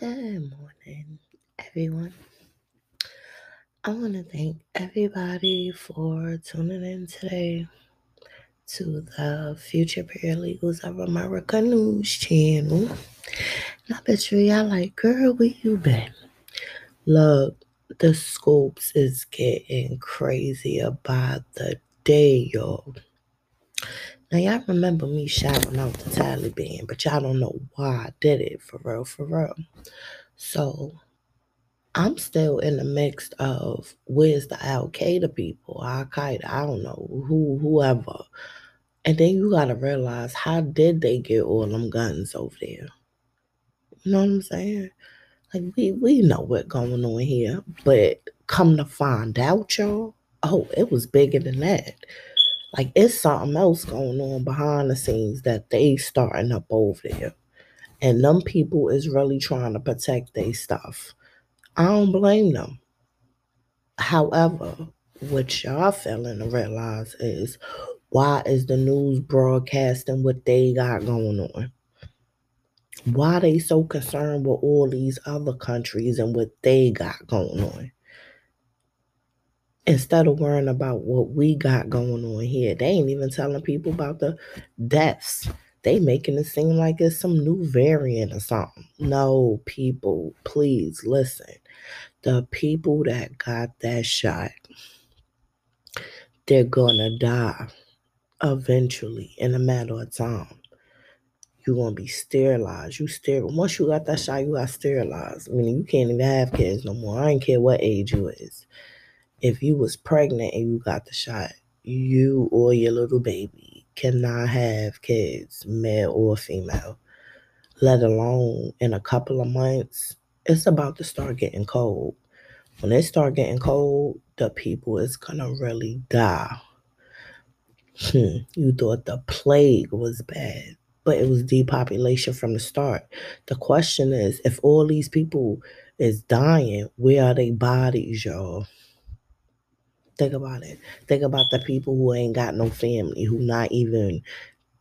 Good morning, everyone. I want to thank everybody for tuning in today to the Future Paralegals of America News channel. And I bet you y'all like, girl, where you been? Look, the scopes is getting crazier by the day, y'all. Now y'all remember me shouting out the Taliban, but y'all don't know why I did it for real, for real. So I'm still in the mix of where's the Al Qaeda people, Al Qaeda, I don't know, who whoever. And then you gotta realize how did they get all them guns over there? You know what I'm saying? Like we we know what's going on here, but come to find out, y'all, oh, it was bigger than that. Like it's something else going on behind the scenes that they starting up over there. And them people is really trying to protect their stuff. I don't blame them. However, what y'all failing to realize is why is the news broadcasting what they got going on? Why they so concerned with all these other countries and what they got going on? Instead of worrying about what we got going on here, they ain't even telling people about the deaths. They making it seem like it's some new variant or something. No, people, please listen. The people that got that shot, they're gonna die eventually in a matter of time. You're gonna be sterilized. You steril once you got that shot, you got sterilized. Meaning you can't even have kids no more. I don't care what age you is. If you was pregnant and you got the shot, you or your little baby cannot have kids, male or female. Let alone in a couple of months, it's about to start getting cold. When it start getting cold, the people is gonna really die. Hmm, you thought the plague was bad, but it was depopulation from the start. The question is, if all these people is dying, where are their bodies, y'all? Think about it. Think about the people who ain't got no family, who not even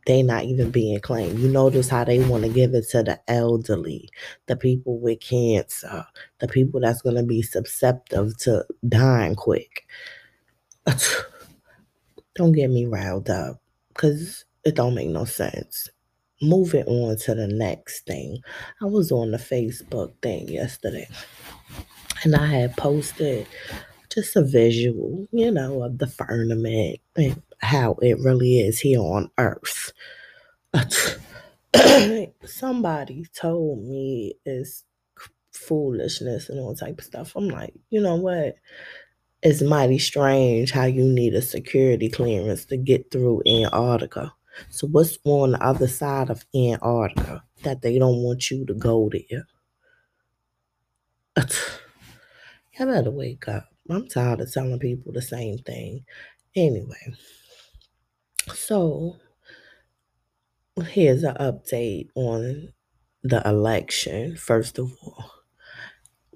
they not even being claimed. You notice how they want to give it to the elderly, the people with cancer, the people that's going to be susceptible to dying quick. don't get me riled up because it don't make no sense. Moving on to the next thing. I was on the Facebook thing yesterday and I had posted just a visual, you know, of the firmament and how it really is here on earth. Somebody told me it's foolishness and all type of stuff. I'm like, you know what? It's mighty strange how you need a security clearance to get through Antarctica. So what's on the other side of Antarctica that they don't want you to go there? You better wake up. I'm tired of telling people the same thing. Anyway, so here's an update on the election. First of all,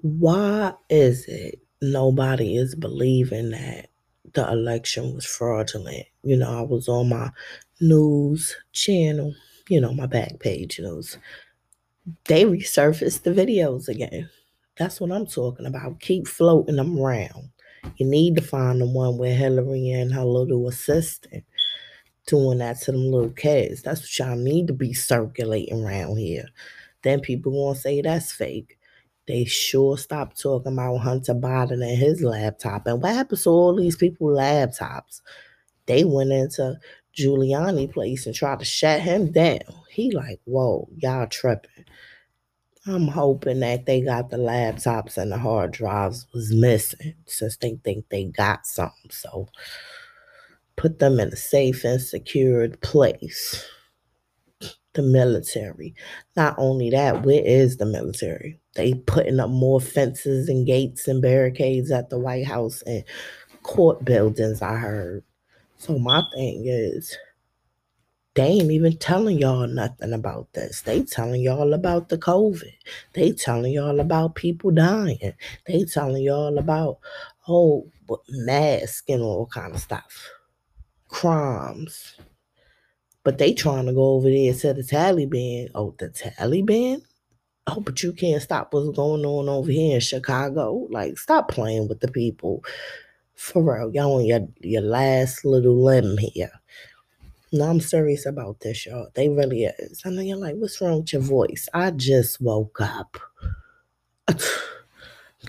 why is it nobody is believing that the election was fraudulent? You know, I was on my news channel, you know, my back page news. They resurfaced the videos again. That's what I'm talking about. Keep floating them around. You need to find the one where Hillary and her little assistant doing that to them little kids. That's what y'all need to be circulating around here. Then people gonna say that's fake. They sure stop talking about Hunter Biden and his laptop. And what happens to all these people laptops? They went into Giuliani place and tried to shut him down. He like, whoa, y'all tripping. I'm hoping that they got the laptops and the hard drives was missing since they think they got something. So put them in a safe and secured place. The military. Not only that, where is the military? They putting up more fences and gates and barricades at the White House and court buildings, I heard. So my thing is they ain't even telling y'all nothing about this. They telling y'all about the COVID. They telling y'all about people dying. They telling y'all about oh mask and all kind of stuff. Crimes. But they trying to go over there and say to the Taliban. Oh, the Taliban? Oh, but you can't stop what's going on over here in Chicago. Like, stop playing with the people. For real, y'all on your, your last little limb here. No, I'm serious about this, y'all. They really is. I know you're like, what's wrong with your voice? I just woke up. I'm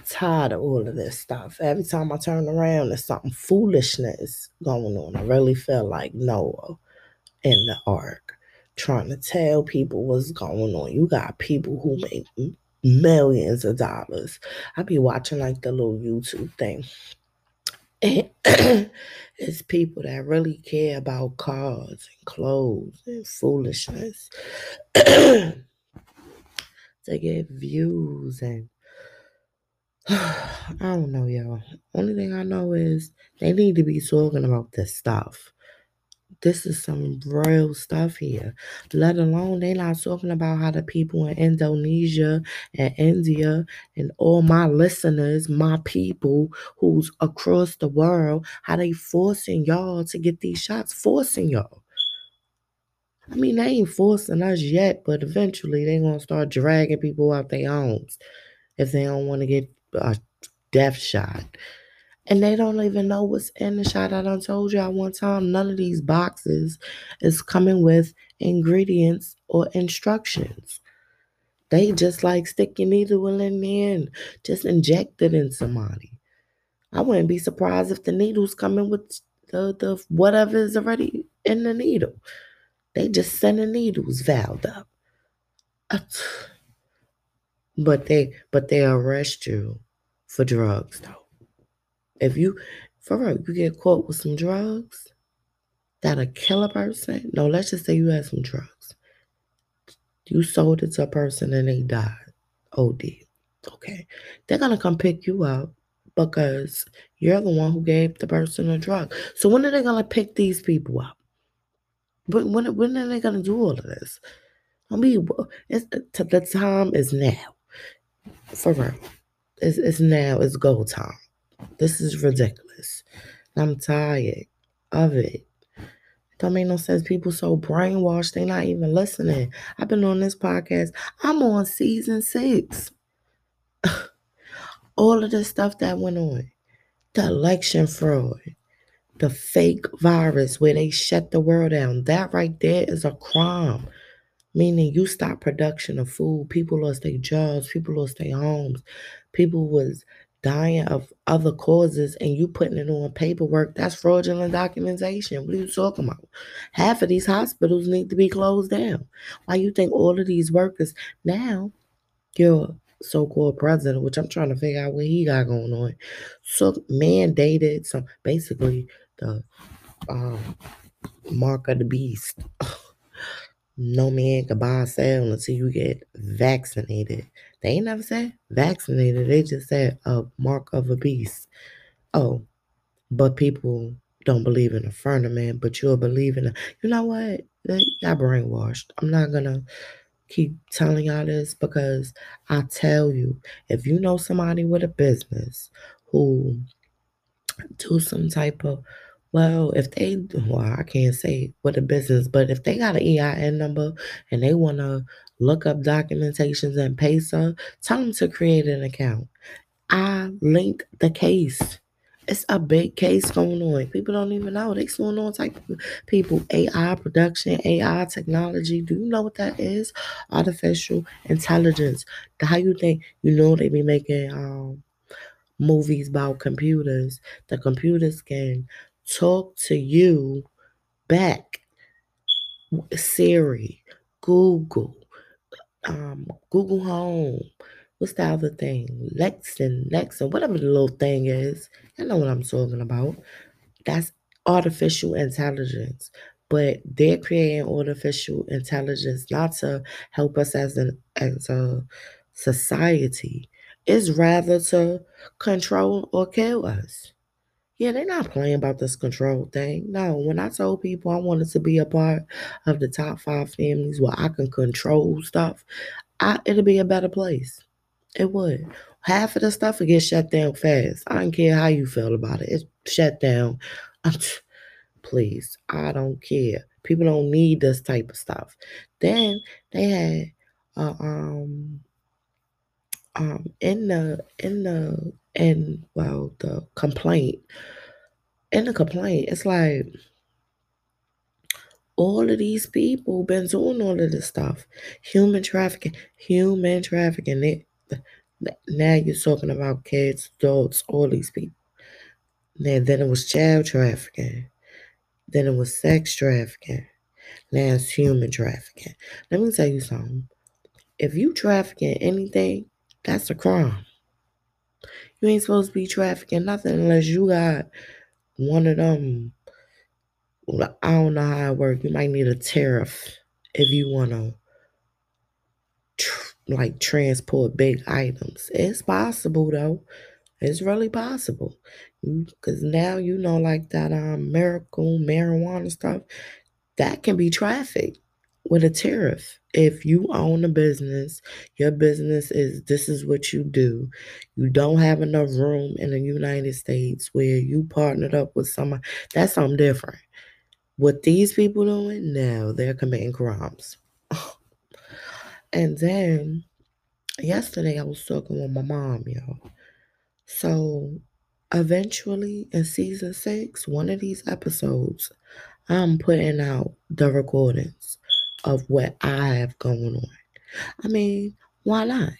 tired of all of this stuff. Every time I turn around, there's something foolishness going on. I really feel like Noah in the ark trying to tell people what's going on. You got people who make millions of dollars. I be watching like the little YouTube thing. It's people that really care about cars and clothes and foolishness to get views and I don't know, y'all. Only thing I know is they need to be talking about this stuff. This is some real stuff here. Let alone they not talking about how the people in Indonesia and India and all my listeners, my people who's across the world, how they forcing y'all to get these shots, forcing y'all. I mean, they ain't forcing us yet, but eventually they gonna start dragging people out their homes if they don't want to get a death shot. And they don't even know what's in the shot. I done told y'all one time, none of these boxes is coming with ingredients or instructions. They just like stick your needle in there and just inject it in somebody. I wouldn't be surprised if the needle's coming with the, the whatever is already in the needle. They just send the needles valved up. But they but they arrest you for drugs though. If you for real, you get caught with some drugs that'll kill a person. No, let's just say you had some drugs. You sold it to a person and they died. OD. Okay. They're gonna come pick you up because you're the one who gave the person a drug. So when are they gonna pick these people up? But when when are they gonna do all of this? I mean, it's, the time is now. For real. It's, it's now. It's go time. This is ridiculous. I'm tired of it. It don't make no sense. People so brainwashed, they not even listening. I've been on this podcast. I'm on season six. All of the stuff that went on. The election fraud. The fake virus where they shut the world down. That right there is a crime. Meaning you stop production of food. People lost their jobs. People lost their homes. People was dying of other causes and you putting it on paperwork, that's fraudulent documentation. What are you talking about? Half of these hospitals need to be closed down. Why you think all of these workers now, your so-called president, which I'm trying to figure out what he got going on, so mandated some basically the um, mark of the beast. no man can buy or sell until you get vaccinated. They ain't never said vaccinated. They just said a mark of a beast. Oh, but people don't believe in a firmament, but you'll believe in a. You know what? Got brainwashed. I'm not gonna keep telling y'all this because I tell you, if you know somebody with a business who do some type of well, if they, well, I can't say what a business, but if they got an EIN number and they want to look up documentations and PACER, tell them to create an account. I link the case. It's a big case going on. People don't even know. They suing all type of people. AI production, AI technology. Do you know what that is? Artificial intelligence. How you think you know they be making um movies about computers? The computers can talk to you back. Siri, Google, um, Google Home. What's the other thing? Lexin, Lexin, whatever the little thing is. I know what I'm talking about. That's artificial intelligence. But they're creating artificial intelligence not to help us as an as a society. It's rather to control or kill us. Yeah, they're not playing about this control thing. No, when I told people I wanted to be a part of the top five families where I can control stuff, I, it'll be a better place. It would. Half of the stuff will get shut down fast. I don't care how you feel about it. It's shut down. Please, I don't care. People don't need this type of stuff. Then they had uh, um um in the in the in well the complaint in the complaint it's like all of these people been doing all of this stuff. Human trafficking human trafficking it, now you're talking about kids adults all these people then, then it was child trafficking then it was sex trafficking now it's human trafficking. Let me tell you something. If you trafficking anything that's a crime you ain't supposed to be trafficking nothing unless you got one of them. I don't know how it works. You might need a tariff if you want to tr- like transport big items. It's possible though. It's really possible. Because now you know, like that um, miracle marijuana stuff, that can be trafficked with a tariff. If you own a business, your business is this is what you do. You don't have enough room in the United States where you partnered up with someone. That's something different. What these people doing now, they're committing crimes. and then yesterday I was talking with my mom, y'all. So eventually in season six, one of these episodes, I'm putting out the recordings of what I have going on. I mean, why not?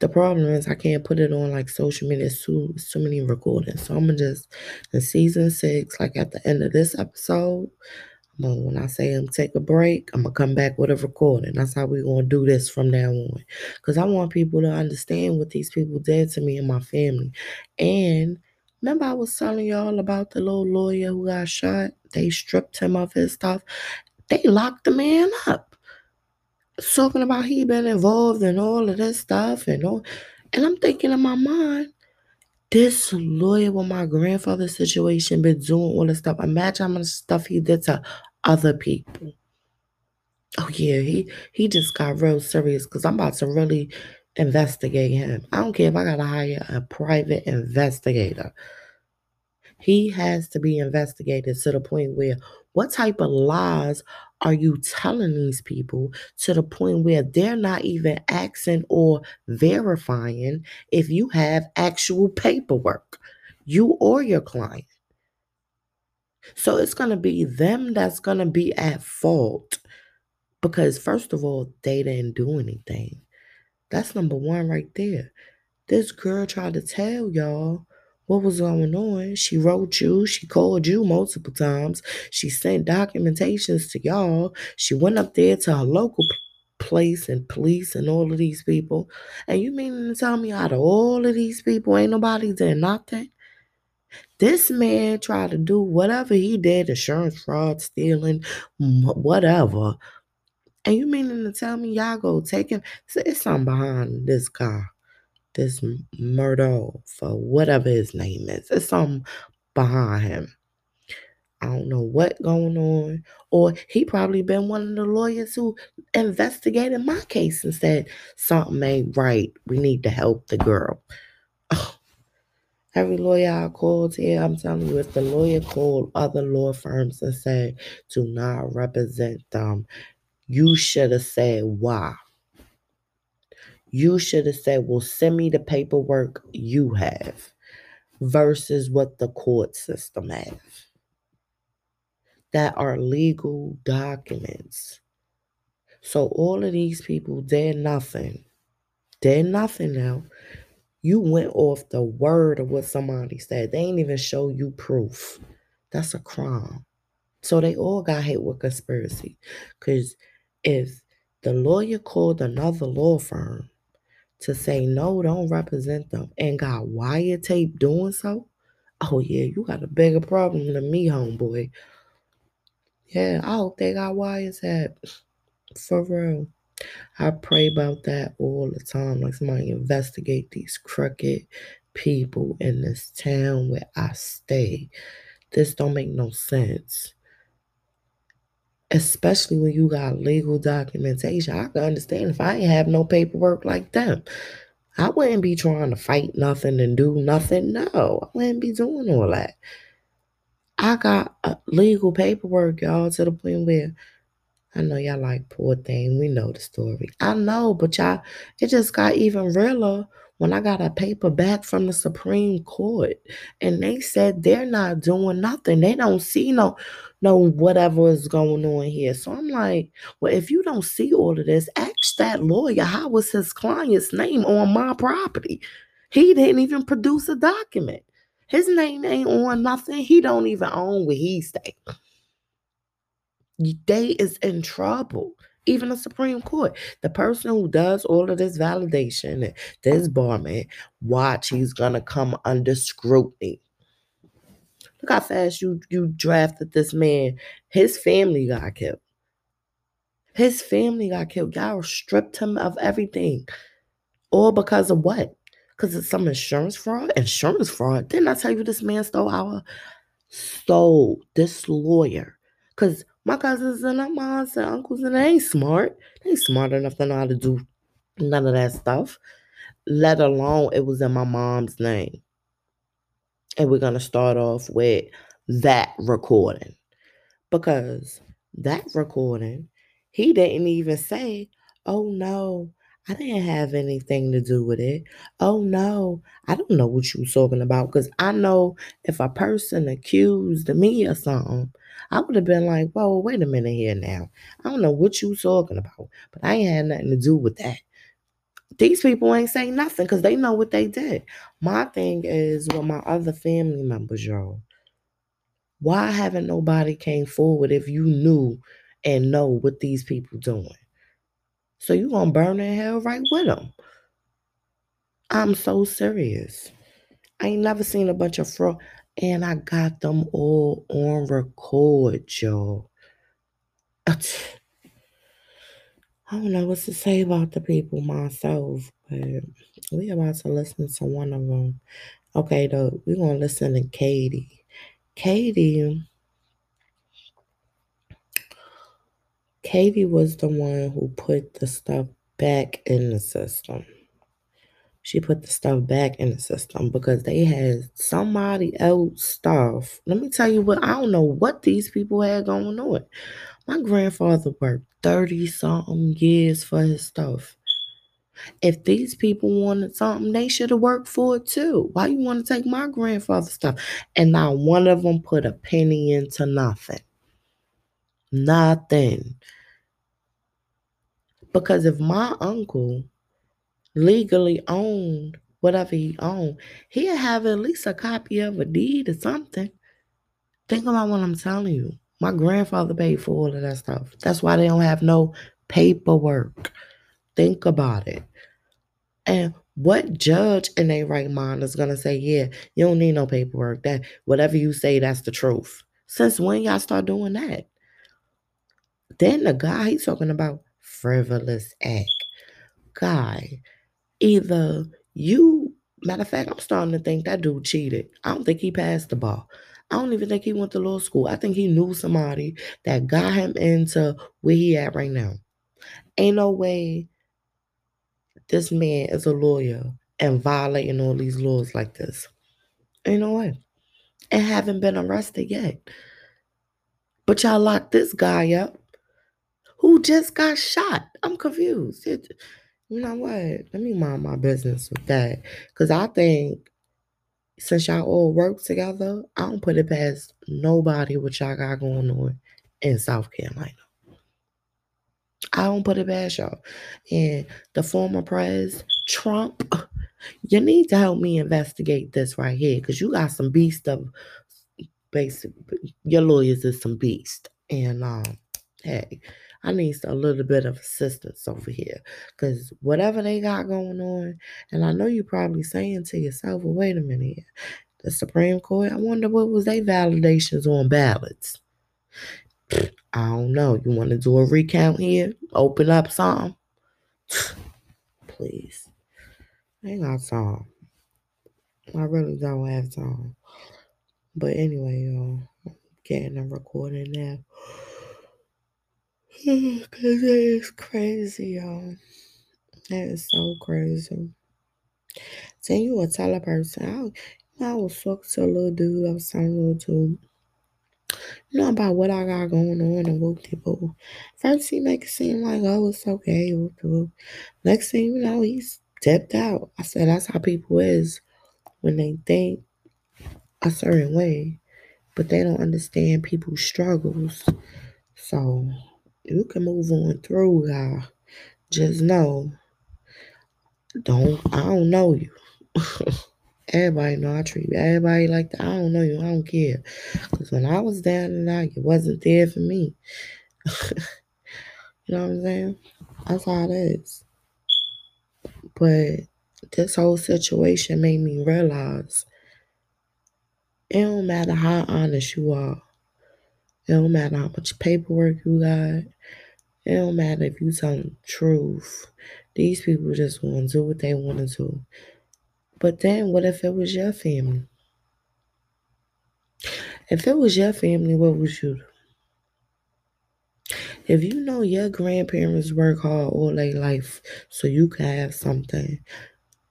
The problem is I can't put it on like social media. It's too many recordings. So I'm gonna just in season six, like at the end of this episode, I'm gonna, when I say I'm take a break, I'm gonna come back with a recording. That's how we're gonna do this from now on. Cause I want people to understand what these people did to me and my family. And remember I was telling y'all about the little lawyer who got shot? They stripped him of his stuff. They locked the man up talking about he been involved in all of this stuff and all. And I'm thinking in my mind, this lawyer with my grandfather's situation been doing all this stuff. Imagine how much stuff he did to other people. Oh yeah, he he just got real serious because I'm about to really investigate him. I don't care if I gotta hire a private investigator. He has to be investigated to the point where what type of lies are you telling these people to the point where they're not even asking or verifying if you have actual paperwork, you or your client? So it's going to be them that's going to be at fault because, first of all, they didn't do anything. That's number one right there. This girl tried to tell y'all what was going on. She wrote you, she called you multiple times, she sent documentations to y'all. She went up there to her local place and police and all of these people. And you mean to tell me out of all of these people, ain't nobody did nothing? This man tried to do whatever he did, insurance fraud, stealing, whatever. And you meaning to tell me y'all go take him? It's something behind this car this murder for whatever his name is. It's something behind him. I don't know what going on. Or he probably been one of the lawyers who investigated my case and said something ain't right. We need to help the girl. Oh, every lawyer I called here, I'm telling you, if the lawyer called other law firms and said do not represent them, you should have said why. You should have said, well, send me the paperwork you have versus what the court system has. That are legal documents. So all of these people, they're nothing. They're nothing now. You went off the word of what somebody said. They ain't even show you proof. That's a crime. So they all got hit with conspiracy. Because if the lawyer called another law firm to say no, don't represent them, and got wiretape doing so, oh yeah, you got a bigger problem than me, homeboy. Yeah, I hope they got wiretap. For real. I pray about that all the time. Like somebody investigate these crooked people in this town where I stay. This don't make no sense especially when you got legal documentation. I can understand if I ain't have no paperwork like them. I wouldn't be trying to fight nothing and do nothing. No, I wouldn't be doing all that. I got uh, legal paperwork, y'all, to the point where I know y'all like poor thing. We know the story. I know, but y'all, it just got even realer when I got a paper back from the Supreme Court and they said they're not doing nothing. They don't see no no whatever is going on here. So I'm like, well, if you don't see all of this, ask that lawyer how was his client's name on my property. He didn't even produce a document. His name ain't on nothing. He don't even own where he stay. They is in trouble. Even the Supreme Court. The person who does all of this validation, this barman, watch, he's gonna come under scrutiny. Look how fast you you drafted this man. His family got killed. His family got killed. Y'all stripped him of everything. All because of what? Because it's some insurance fraud? Insurance fraud. Didn't I tell you this man stole our stole this lawyer? Because my cousins and my aunts and uncles and they ain't smart. They ain't smart enough to know how to do none of that stuff. Let alone it was in my mom's name. And we're gonna start off with that recording. Because that recording, he didn't even say, oh no, I didn't have anything to do with it. Oh no, I don't know what you was talking about. Because I know if a person accused me of something, I would have been like, whoa, wait a minute here now. I don't know what you talking about, but I ain't had nothing to do with that. These people ain't saying nothing because they know what they did. My thing is with my other family members, y'all. Why haven't nobody came forward if you knew and know what these people doing? So you gonna burn in hell right with them. I'm so serious. I ain't never seen a bunch of fraud. And I got them all on record, y'all. I don't know what to say about the people myself, but we about to listen to one of them. Okay, though, we're gonna listen to Katie. Katie, Katie was the one who put the stuff back in the system. She put the stuff back in the system because they had somebody else stuff. Let me tell you what, I don't know what these people had going on. My grandfather worked 30 something years for his stuff. If these people wanted something, they should have worked for it too. Why you want to take my grandfather's stuff? And not one of them put a penny into nothing. Nothing. Because if my uncle legally owned whatever he owned, he'd have at least a copy of a deed or something. Think about what I'm telling you. My grandfather paid for all of that stuff. That's why they don't have no paperwork. Think about it. And what judge in their right mind is gonna say, yeah, you don't need no paperwork. That whatever you say, that's the truth. Since when y'all start doing that? Then the guy he's talking about frivolous act. Guy, either you matter of fact, I'm starting to think that dude cheated. I don't think he passed the ball. I don't even think he went to law school. I think he knew somebody that got him into where he at right now. Ain't no way this man is a lawyer and violating all these laws like this. Ain't no way. And haven't been arrested yet. But y'all locked this guy up who just got shot. I'm confused. It, you know what? Let me mind my business with that. Because I think since y'all all work together, I don't put it past nobody what y'all got going on in South Carolina. I don't put it past y'all. And the former president, Trump, you need to help me investigate this right here because you got some beast of basic. Your lawyers is some beast, and um, hey, I need a little bit of assistance over here because whatever they got going on, and I know you're probably saying to yourself, well, wait a minute, the Supreme Court, I wonder what was their validations on ballots. I don't know. You want to do a recount here? Open up some? Please. I ain't got time. I really don't have time. But anyway, y'all, I'm getting a recording now. Cause it is crazy, y'all. That is so crazy. Then you tell a person, I, I was talking to a little dude I was talking to you know about what I got going on and whoop de boo. First he make it seem like oh it's okay, whoop de boo. Next thing you know, he stepped out. I said that's how people is when they think a certain way, but they don't understand people's struggles. So you can move on through, y'all. Just know, don't I don't know you. everybody know I treat everybody like that. I don't know you. I don't care. Cause when I was down and out, it wasn't there for me. you know what I'm saying? That's how it is. But this whole situation made me realize it don't matter how honest you are. It don't matter how much paperwork you got. It don't matter if you tell the truth. These people just want to do what they want to do. But then what if it was your family? If it was your family, what would you do? If you know your grandparents work hard all their life so you can have something,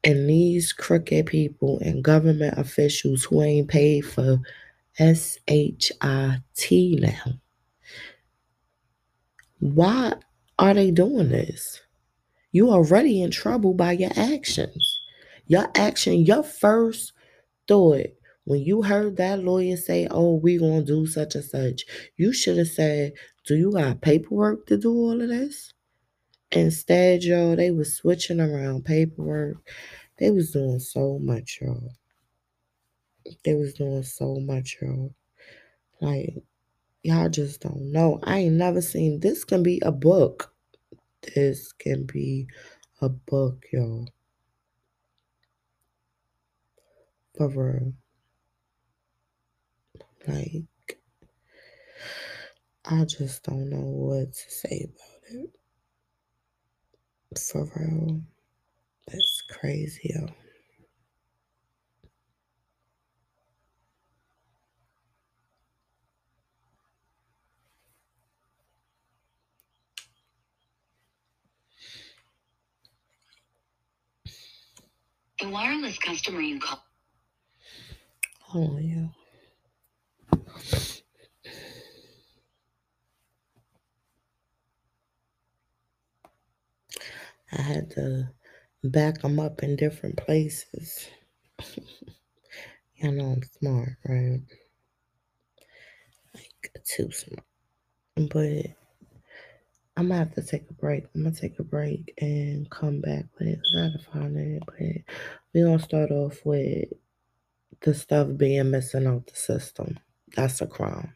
and these crooked people and government officials who ain't paid for SHIT now, why are they doing this? You already in trouble by your actions. Your action, your first thought when you heard that lawyer say, Oh, we gonna do such and such, you should have said, Do you got paperwork to do all of this? Instead, y'all, they was switching around paperwork. They was doing so much, y'all. They was doing so much, y'all. Like, y'all just don't know. I ain't never seen this can be a book. This can be a book, y'all. For real. Like, I just don't know what to say about it. For real. That's crazy, yo. The wireless customer you call. Oh, yeah. I had to back them up in different places. you know I'm smart, right? Like too smart. But I'm gonna have to take a break. I'm gonna take a break and come back with it. I gotta find it, but we're gonna start off with the stuff being missing out the system. That's a crime.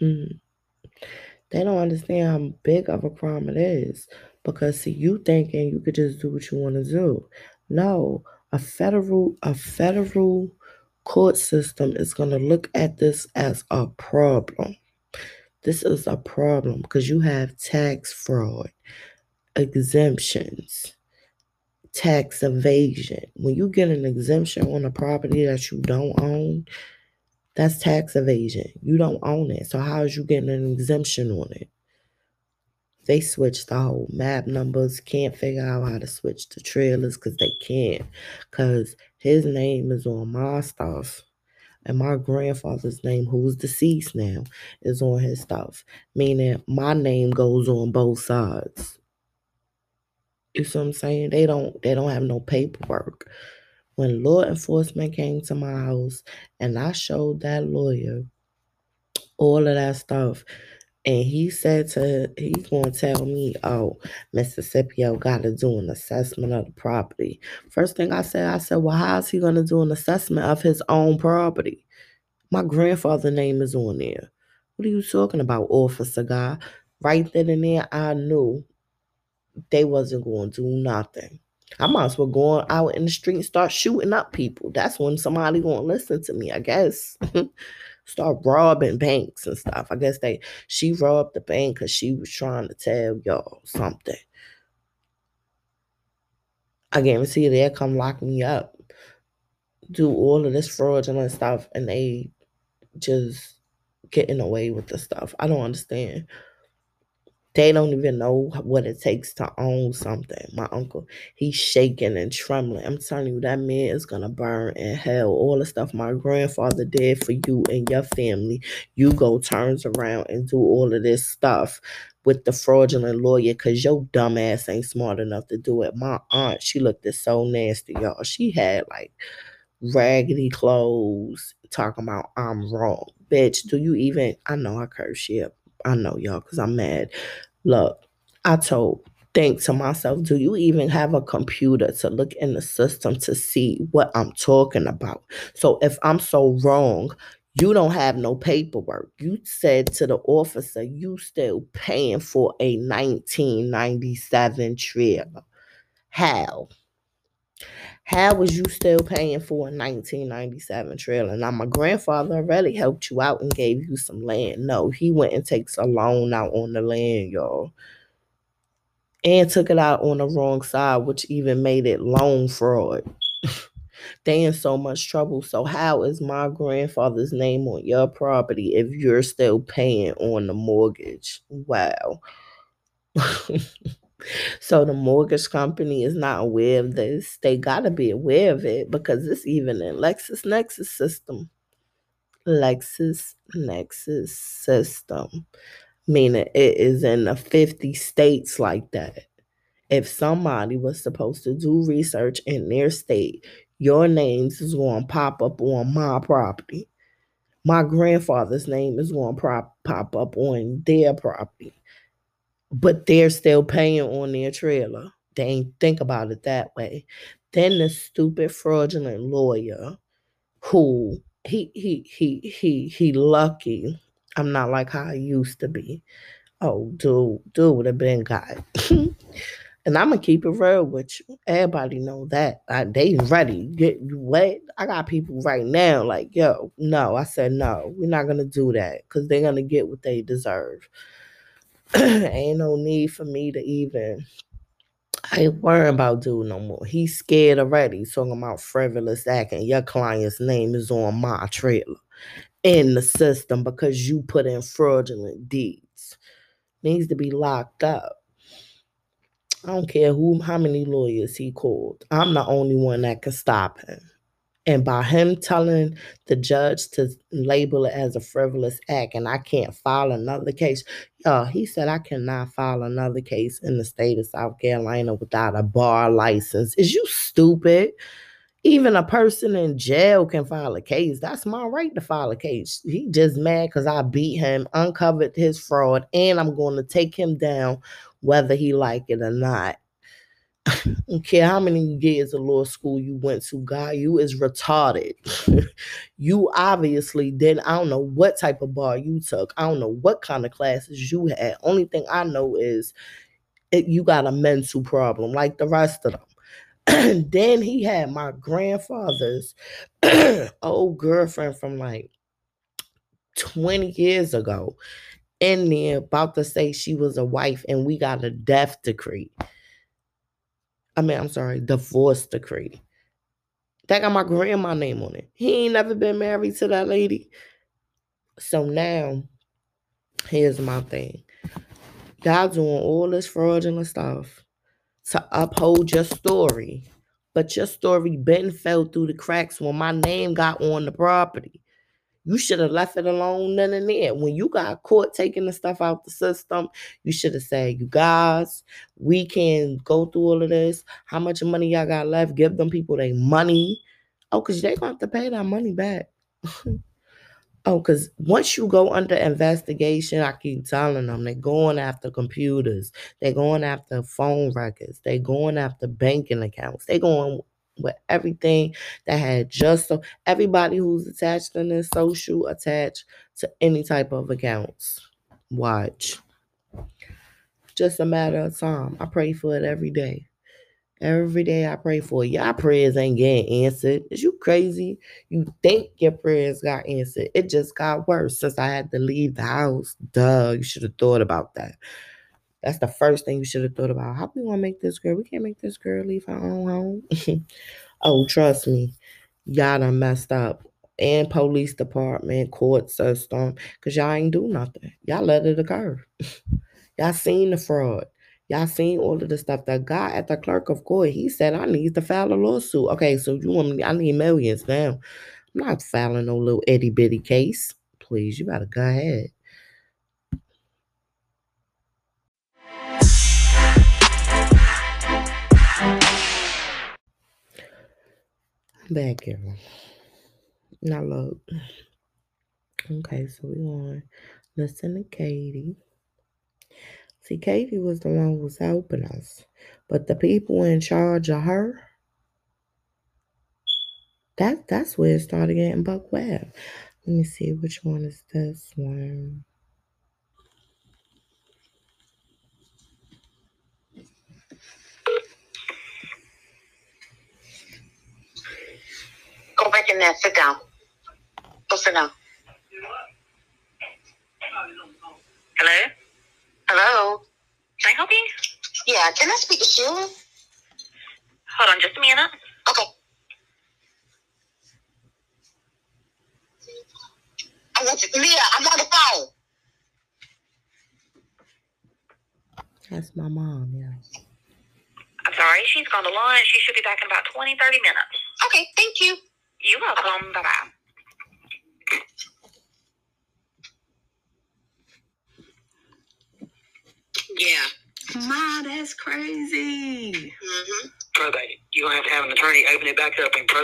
Mm. They don't understand how big of a crime it is because see you thinking you could just do what you want to do. No, a federal a federal court system is to look at this as a problem. This is a problem because you have tax fraud, exemptions, tax evasion. When you get an exemption on a property that you don't own, that's tax evasion. You don't own it. So how is you getting an exemption on it? They switched the whole map numbers. Can't figure out how to switch the trailers because they can't. Because his name is on my stuff. And my grandfather's name, who's deceased now, is on his stuff. Meaning my name goes on both sides. You see what I'm saying? They don't they don't have no paperwork. When law enforcement came to my house and I showed that lawyer all of that stuff, and he said to he's gonna tell me, oh, Mississippi gotta do an assessment of the property. First thing I said, I said, Well, how's he gonna do an assessment of his own property? My grandfather's name is on there. What are you talking about, officer guy? Right then and there, I knew they wasn't going to do nothing. I might as well go out in the street and start shooting up people. That's when somebody gonna listen to me, I guess. start robbing banks and stuff. I guess they she robbed the bank because she was trying to tell y'all something. I guarantee you they'll come lock me up, do all of this fraudulent stuff, and they just getting away with the stuff. I don't understand. They don't even know what it takes to own something. My uncle, he's shaking and trembling. I'm telling you, that man is gonna burn in hell. All the stuff my grandfather did for you and your family, you go turns around and do all of this stuff with the fraudulent lawyer because your dumb ass ain't smart enough to do it. My aunt, she looked so nasty, y'all. She had like raggedy clothes talking about I'm wrong. Bitch, do you even I know I curse you. I know y'all because I'm mad. Look, I told think to myself, do you even have a computer to look in the system to see what I'm talking about? So if I'm so wrong, you don't have no paperwork. You said to the officer, you still paying for a 1997 trailer. How? How was you still paying for a 1997 trailer? Now, my grandfather already helped you out and gave you some land. No, he went and takes a loan out on the land, y'all. And took it out on the wrong side, which even made it loan fraud. they in so much trouble. So how is my grandfather's name on your property if you're still paying on the mortgage? Wow. so the mortgage company is not aware of this. They gotta be aware of it because it's even in LexisNexis system. LexisNexis system. Meaning it is in the 50 states like that. If somebody was supposed to do research in their state, your names is going to pop up on my property. My grandfather's name is going to pop, pop up on their property. But they're still paying on their trailer. They ain't think about it that way. Then the stupid fraudulent lawyer who he he he he he lucky. I'm not like how I used to be. Oh, dude, dude would have been got. And I'm gonna keep it real with you. Everybody know that. I, they ready. Get what? I got people right now like, yo, no. I said no. We're not gonna do that because they're gonna get what they deserve. Ain't no need for me to even. I ain't about dude no more. He's scared already. Talking about frivolous acting. Your client's name is on my trailer in the system because you put in fraudulent deeds. Needs to be locked up. I don't care who how many lawyers he called. I'm the only one that can stop him. And by him telling the judge to label it as a frivolous act and I can't file another case, uh, he said I cannot file another case in the state of South Carolina without a bar license. Is you stupid? Even a person in jail can file a case. That's my right to file a case. He just mad because I beat him, uncovered his fraud, and I'm going to take him down whether he like it or not. I don't care how many years of law school you went to, guy, you is retarded. you obviously did. I don't know what type of bar you took. I don't know what kind of classes you had. Only thing I know is it, you got a mental problem like the rest of them. then he had my grandfather's old girlfriend from like 20 years ago in there about to say she was a wife and we got a death decree. I mean, I'm sorry, divorce decree. That got my grandma name on it. He ain't never been married to that lady. So now, here's my thing. Y'all doing all this fraudulent stuff to uphold your story. But your story been fell through the cracks when my name got on the property. You should have left it alone none and there. When you got caught taking the stuff out the system, you should have said, You guys, we can go through all of this. How much money y'all got left? Give them people their money. Oh, because they to have to pay that money back. oh, because once you go under investigation, I keep telling them they're going after computers, they're going after phone records, they're going after banking accounts, they're going with everything that had just so everybody who's attached in this social attached to any type of accounts. Watch. Just a matter of time. I pray for it every day. Every day I pray for it. Y'all prayers ain't getting answered. Is you crazy? You think your prayers got answered. It just got worse since I had to leave the house. Duh, you should have thought about that. That's the first thing you should have thought about. How we want to make this girl? We can't make this girl leave her own home. oh, trust me, y'all done messed up. And police department, court system, because y'all ain't do nothing. Y'all let it occur. Y'all seen the fraud. Y'all seen all of the stuff. The guy at the clerk of court, he said, I need to file a lawsuit. Okay, so you want me, I need millions now. I'm not filing no little itty bitty case. Please, you gotta go ahead. Back here. Now look. Okay, so we to listen to Katie. See, Katie was the one who was helping us. But the people in charge of her, that that's where it started getting buck web. Let me see which one is this one. Go back. Sit down. Go sit down. Hello? Hello. Can I help you? Yeah. Can I speak to Sheila? Hold on just a minute. Okay. I want you, Leah. I'm on the phone. That's my mom, yeah. I'm sorry, she's gone to lunch. She should be back in about 20, 30 minutes. Okay. Thank you. You're welcome. Bye bye. Yeah. Ma, that's crazy. Mm-hmm. probate. You're gonna have to have an attorney open it back up and pro.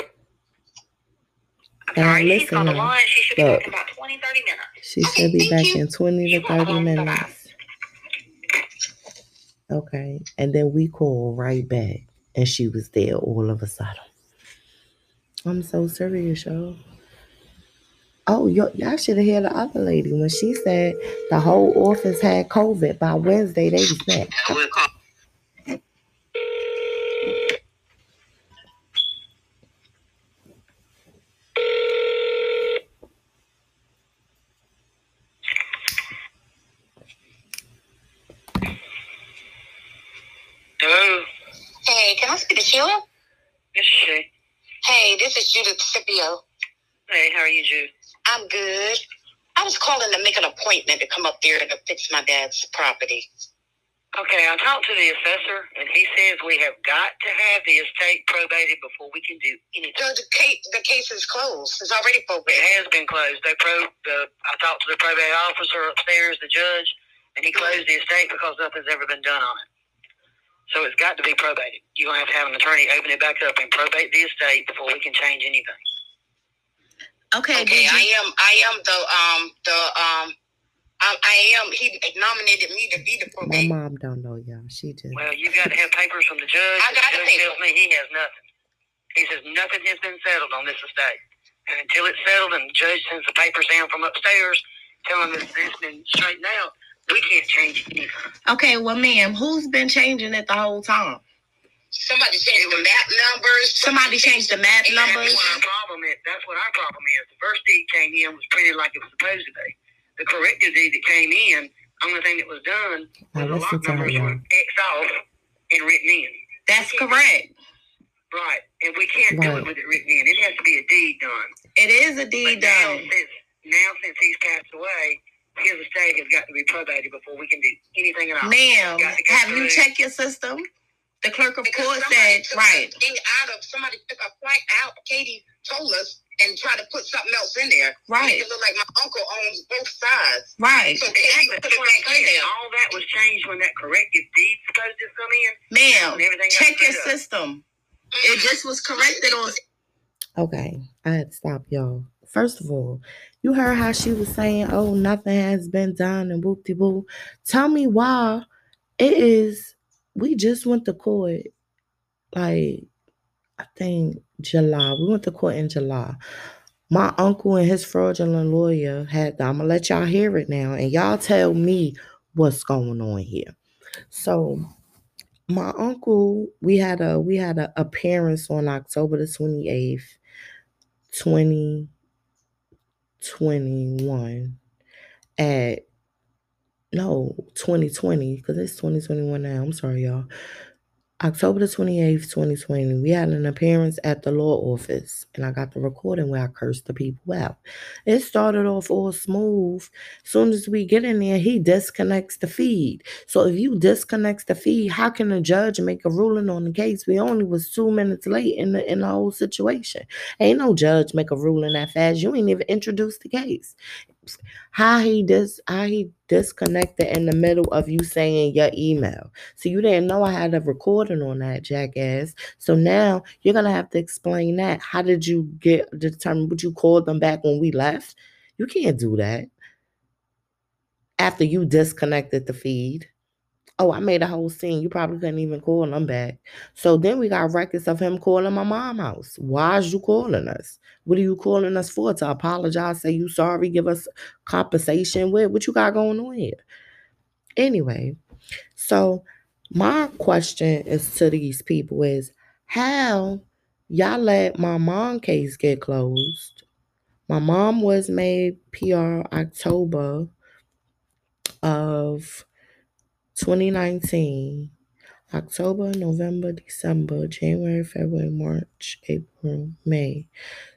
I'm Now, sorry, she's gone to listen, lunch. She should be back in about 20, 30 minutes. She should be back you. in 20 to 30 minutes. Okay. And then we call right back. And she was there all of a sudden. I'm so serious, y'all. Oh, y'all should have heard the other lady when she said the whole office had COVID. By Wednesday, they was back. Hello, Hey, can I speak to Sheila? This is Shay. Hey, this is Judith Scipio. Hey, how are you, Jude? I'm good. I was calling to make an appointment to come up there to fix my dad's property. Okay, I talked to the assessor, and he says we have got to have the estate probated before we can do anything. The, the case, the case is closed. It's already probated. It has been closed. They pro the I talked to the probate officer upstairs, the judge, and he closed the estate because nothing's ever been done on it. So it's got to be probated. You're gonna have to have an attorney open it back up and probate the estate before we can change anything. Okay, Okay, did I am. I am the um the um. I, I am. He nominated me to be the probate. My mom don't know y'all. She just Well, you got to have papers from the judge. I got the the judge tells me he has nothing. He says nothing has been settled on this estate. And until it's settled and the judge sends the papers down from upstairs telling us it's been straightened out, we can't change anything. okay, well, ma'am, who's been changing it the whole time? Somebody changed the map numbers. Somebody changed the map Exactly. That's numbers. what our problem is. That's what our problem is. The first deed came in was printed like it was supposed to be. The corrected deed that came in, only thing that was done Now was the listen lot numbers y'all. were Xed off and written in. That's correct. Right. And we can't do it with it written in. It has to be a deed done. It is a But deed now done. since now since he's passed away, his estate has got to be probated before we can do anything at all. Ma'am, Got have you checked your system? The clerk of Because court said, right. something out of somebody took a flight out. Katie told us and tried to put something else in there. Right. Make it look like my uncle owns both sides. Right. So Katie put it what I'm back in there. All that was changed when that corrective deed supposed to come in. Ma'am, and everything got check your screwed up. system. It just was corrected on. Okay, I had to stop y'all. First of all, you heard how she was saying, "Oh, nothing has been done," and whoop de boo. Tell me why it is. We just went to court, like I think July. We went to court in July. My uncle and his fraudulent lawyer had. I'm gonna let y'all hear it now, and y'all tell me what's going on here. So, my uncle, we had a we had an appearance on October the 28th, twenty eighth. 2021 at no 2020 because it's 2021 now i'm sorry y'all October the 28th, 2020, we had an appearance at the law office, and I got the recording where I cursed the people out. It started off all smooth. Soon as we get in there, he disconnects the feed. So if you disconnects the feed, how can a judge make a ruling on the case? We only was two minutes late in the in the whole situation. Ain't no judge make a ruling that fast. You ain't even introduced the case how he dis how he disconnected in the middle of you saying your email. So you didn't know I had a recording on that jackass. So now you're gonna have to explain that. How did you get determine what you called them back when we left? You can't do that. After you disconnected the feed. Oh, I made a whole scene. You probably couldn't even call them back. So then we got records of him calling my mom house. Why is you calling us? What are you calling us for? To apologize, say you sorry, give us compensation? What, what you got going on here? Anyway, so my question is to these people is how y'all let my mom case get closed? My mom was made PR October of 2019. October, November, December, January, February, March, April, May.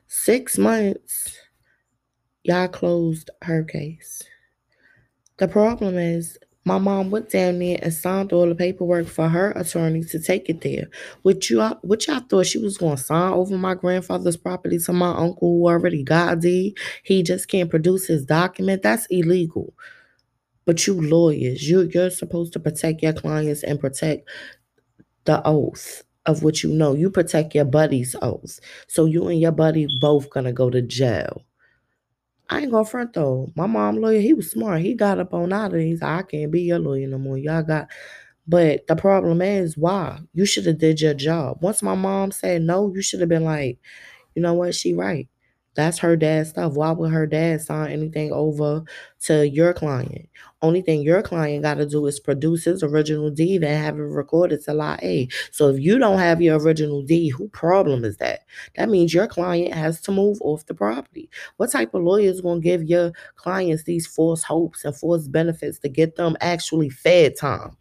Six months, y'all closed her case. The problem is, my mom went down there and signed all the paperwork for her attorney to take it there. Which you, which y'all thought she was going to sign over my grandfather's property to my uncle who already got a deed. He just can't produce his document. That's illegal. But you lawyers, you you're supposed to protect your clients and protect the oath of what you know. You protect your buddy's oath. So you and your buddy both gonna go to jail. I ain't gonna front though. My mom lawyer, he was smart. He got up on out of these. I can't be your lawyer no more. Y'all got but the problem is why? You should have did your job. Once my mom said no, you should have been like, you know what, she right. That's her dad's stuff. Why would her dad sign anything over to your client? Only thing your client got to do is produce his original deed and have it recorded to Lot A. So if you don't have your original deed, who problem is that? That means your client has to move off the property. What type of lawyer is going to give your clients these false hopes and false benefits to get them actually fed time?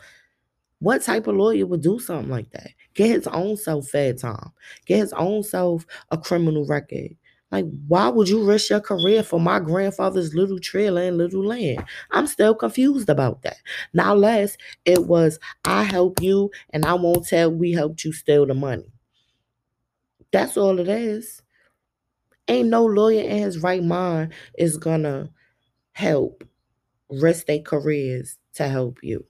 What type of lawyer would do something like that? Get his own self fed time. Get his own self a criminal record. Like, why would you risk your career for my grandfather's little trailer and little land? I'm still confused about that. Now, less it was I help you and I won't tell we helped you steal the money. That's all it is. Ain't no lawyer in his right mind is gonna help risk their careers to help you.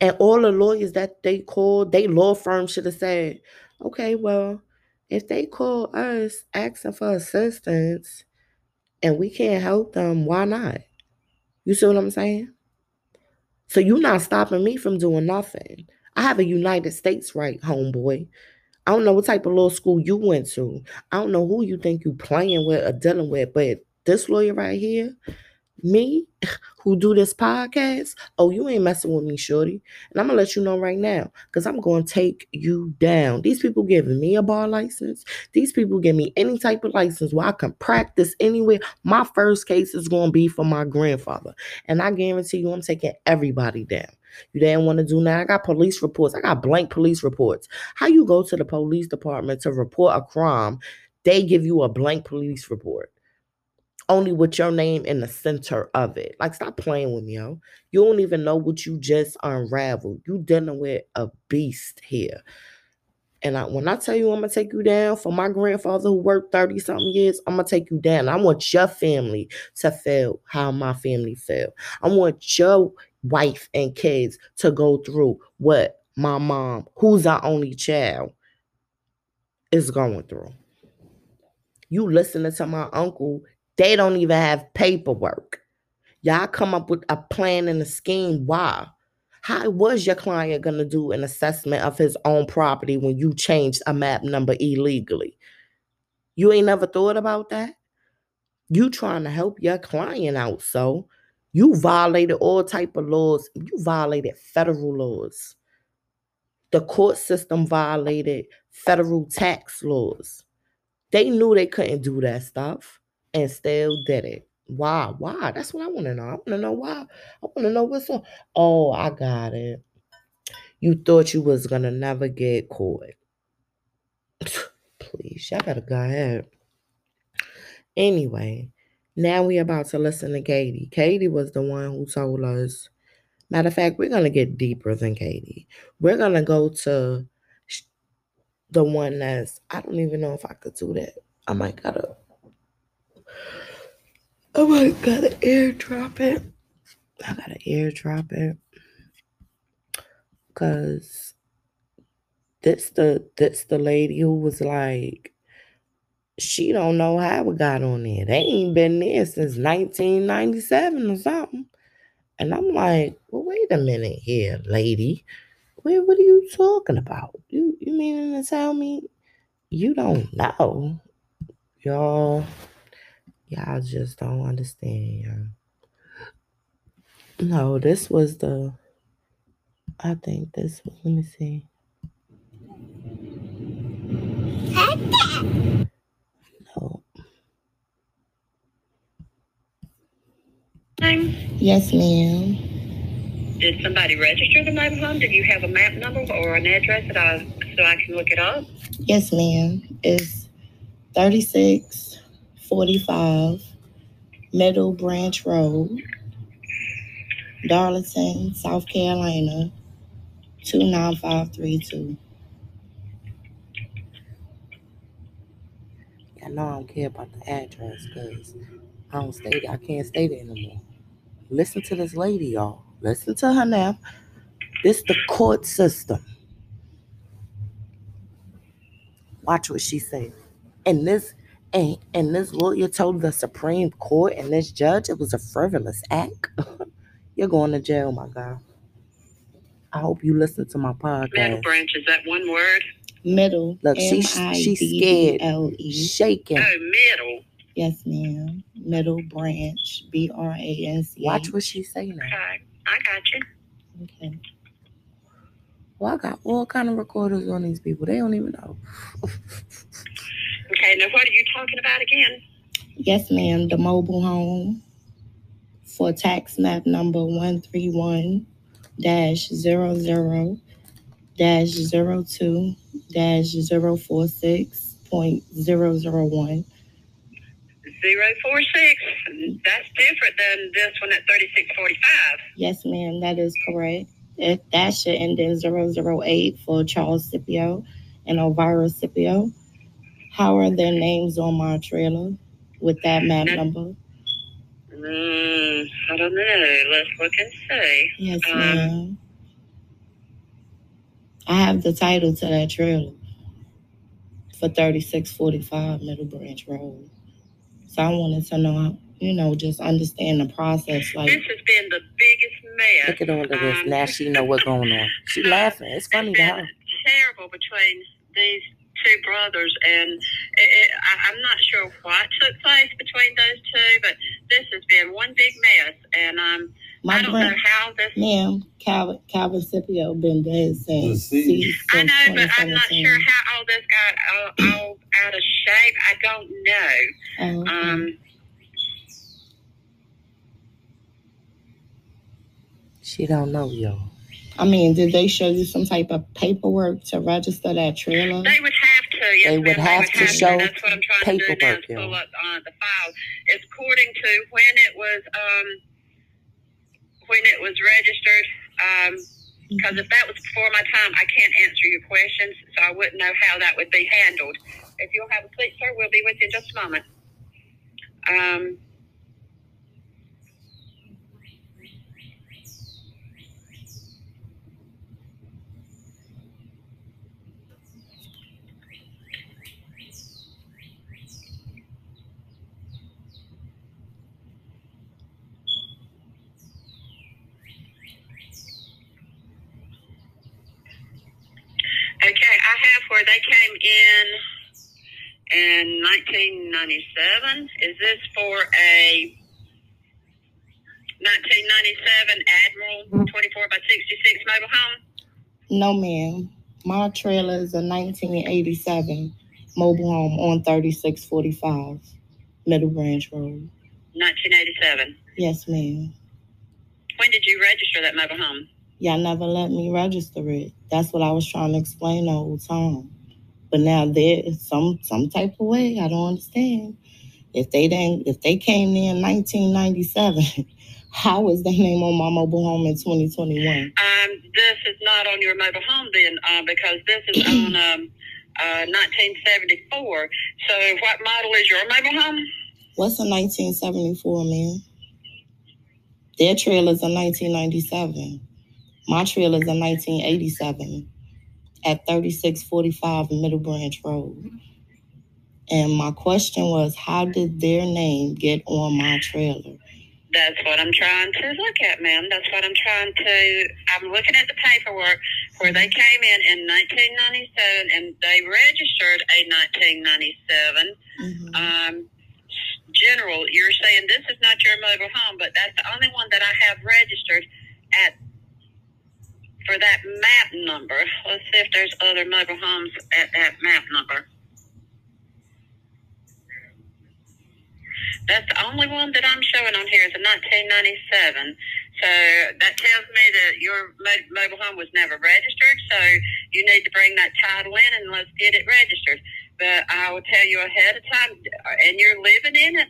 And all the lawyers that they called, they law firm should have said, okay, well, if they call us asking for assistance and we can't help them, why not? You see what I'm saying? So you're not stopping me from doing nothing. I have a United States right, homeboy. I don't know what type of law school you went to. I don't know who you think you playing with or dealing with, but this lawyer right here, me who do this podcast, oh, you ain't messing with me, shorty. And I'm gonna let you know right now, because I'm gonna take you down. These people giving me a bar license. These people give me any type of license where I can practice anywhere. My first case is gonna be for my grandfather. And I guarantee you, I'm taking everybody down. You didn't want to do that. I got police reports. I got blank police reports. How you go to the police department to report a crime, they give you a blank police report only with your name in the center of it. Like, stop playing with me, yo. You don't even know what you just unraveled. You dealing with a beast here. And I, when I tell you I'm gonna take you down for my grandfather who worked 30 something years, I'm gonna take you down. I want your family to feel how my family felt. I want your wife and kids to go through what my mom, who's our only child, is going through. You listening to my uncle they don't even have paperwork. Y'all come up with a plan and a scheme. Why? How was your client going to do an assessment of his own property when you changed a map number illegally? You ain't never thought about that? You trying to help your client out, so you violated all type of laws. You violated federal laws. The court system violated federal tax laws. They knew they couldn't do that stuff and still did it. Why? Why? That's what I want to know. I want to know why. I want to know what's on. Oh, I got it. You thought you was gonna never get caught. Please, y'all gotta go ahead. Anyway, now we about to listen to Katie. Katie was the one who told us. Matter of fact, we're gonna get deeper than Katie. We're gonna go to the one that's I don't even know if I could do that. I might gotta Oh I might gotta airdrop it. I gotta airdrop it. Cause this the this the lady who was like she don't know how we got on there. They ain't been there since 1997 or something. And I'm like, well, wait a minute here, lady. Wait, what are you talking about? You you meaning to tell me you don't know? Y'all, y'all just don't understand, y'all. No, this was the I think this was let me see. No. Yes, ma'am. Did somebody register the mobile home? Did you have a map number or an address that I so I can look it up? Yes, ma'am. It's 3645 Middle Branch Road, Darlington, South Carolina, 29532. I know I don't care about the address because I don't stay there. I can't stay there anymore. Listen to this lady, y'all. Listen to her now. This the court system. Watch what she said. And this and, and this lawyer told the Supreme Court and this judge it was a frivolous act. You're going to jail, my guy. I hope you listen to my podcast. Middle podcast. branch, is that one word? Middle. Look, she's she's scared, M-I-D-D-L-E. shaking. Oh, middle. Yes, ma'am. Middle branch. B R A N C. Watch what she's saying. now. Okay, I got you. Okay. Well, I got all kind of recorders on these people. They don't even know. Okay, now what are you talking about again? Yes, ma'am. The mobile home for tax map number one three one dash zero zero dash zero two dash zero four six point zero zero one. Zero four six. That's different than this one at thirty six forty five. Yes, ma'am. That is correct. It, that should end in zero zero eight for Charles Scipio and Elvira Scipio. How are their names on my trailer with that map That- number? Mm, I don't know. Let's look and see. Yes, Um, ma'am. I have the title to that trailer for 3645 Middle Branch Road. So I wanted to know, you know, just understand the process. Like, This has been the biggest mess. Look at all of this. Um, Now she know what's going on. She laughing. It's funny to her. terrible between these two brothers, and it, it, I, I'm not sure what took place between those two, but this has been one big mess, and um, I my don't know how this. ma'am, Calvin, Calvin Scipio been dead since, I know, but I'm not sure how all this got all, all out of shape. I don't know. Okay. Um, She don't know, y'all. I mean, did they show you some type of paperwork to register that trailer? They would to. Yes, They would have to show That's what I'm trying to do now. paperwork, Is pull up uh, the file. It's according to when it was um when it was registered. Um, because if that was before my time, I can't answer your questions, so I wouldn't know how that would be handled. If you'll have a seat, sir, we'll be with you in just a moment. Um, okay, I have where they came in in 1997. Is this for a 1997 Admiral 24 by 66 mobile home? No, ma'am. My trailer is a 1987 mobile home on 3645 Middle Branch Road. 1987. Yes, ma'am. When did you register that mobile home? Y'all never let me register it. That's what I was trying to explain the whole time. But now there is some some type of way I don't understand. If they didn't, if they came in in 1997, how is their name on my mobile home in 2021? Um, this is not on your mobile home then, uh, because this is on um, uh, 1974. So, what model is your mobile home? What's a 1974, man? Their trailer's a 1997. My is a 1987 at 3645 Middle Branch Road. And my question was, how did their name get on my trailer? That's what I'm trying to look at, ma'am. That's what I'm trying to. I'm looking at the paperwork where they came in in 1997 and they registered a 1997. Mhm. Um, general, you're saying this is not your mobile home, but that's the only one that I have registered at for that map number. Let's see if there's other mobile homes at that map number. That's the only one that I'm showing on here is a 1997. So that tells me that your mobile home was never registered. So you need to bring that title in and let's get it registered. But I will tell you ahead of time, and you're living in it,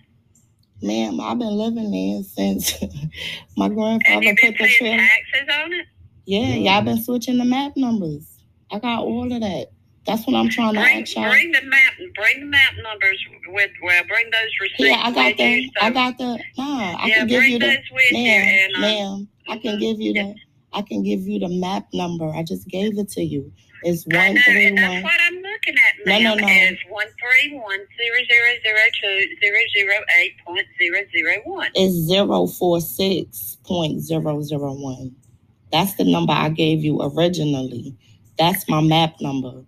Ma'am, I've been living there since my grandfather put the trailer. taxes on it. Yeah, y'all been switching the map numbers. I got all of that. That's what I'm trying to Bring, ask y'all. bring the map, bring the map numbers with. Well, bring those receipts. Yeah, I got with the, you, so- I got the, nah, I yeah, can give you the, those with you, ma'am, and um, ma'am, I can mm-hmm. give you the, I can give you the map number. I just gave it to you. It's I one know, three and that's one. what I'm looking at, No, no, ma'am. no. Is one three one zero zero zero two zero zero eight point zero zero one. It's zero four six point zero zero one. That's the number I gave you originally. That's my map number.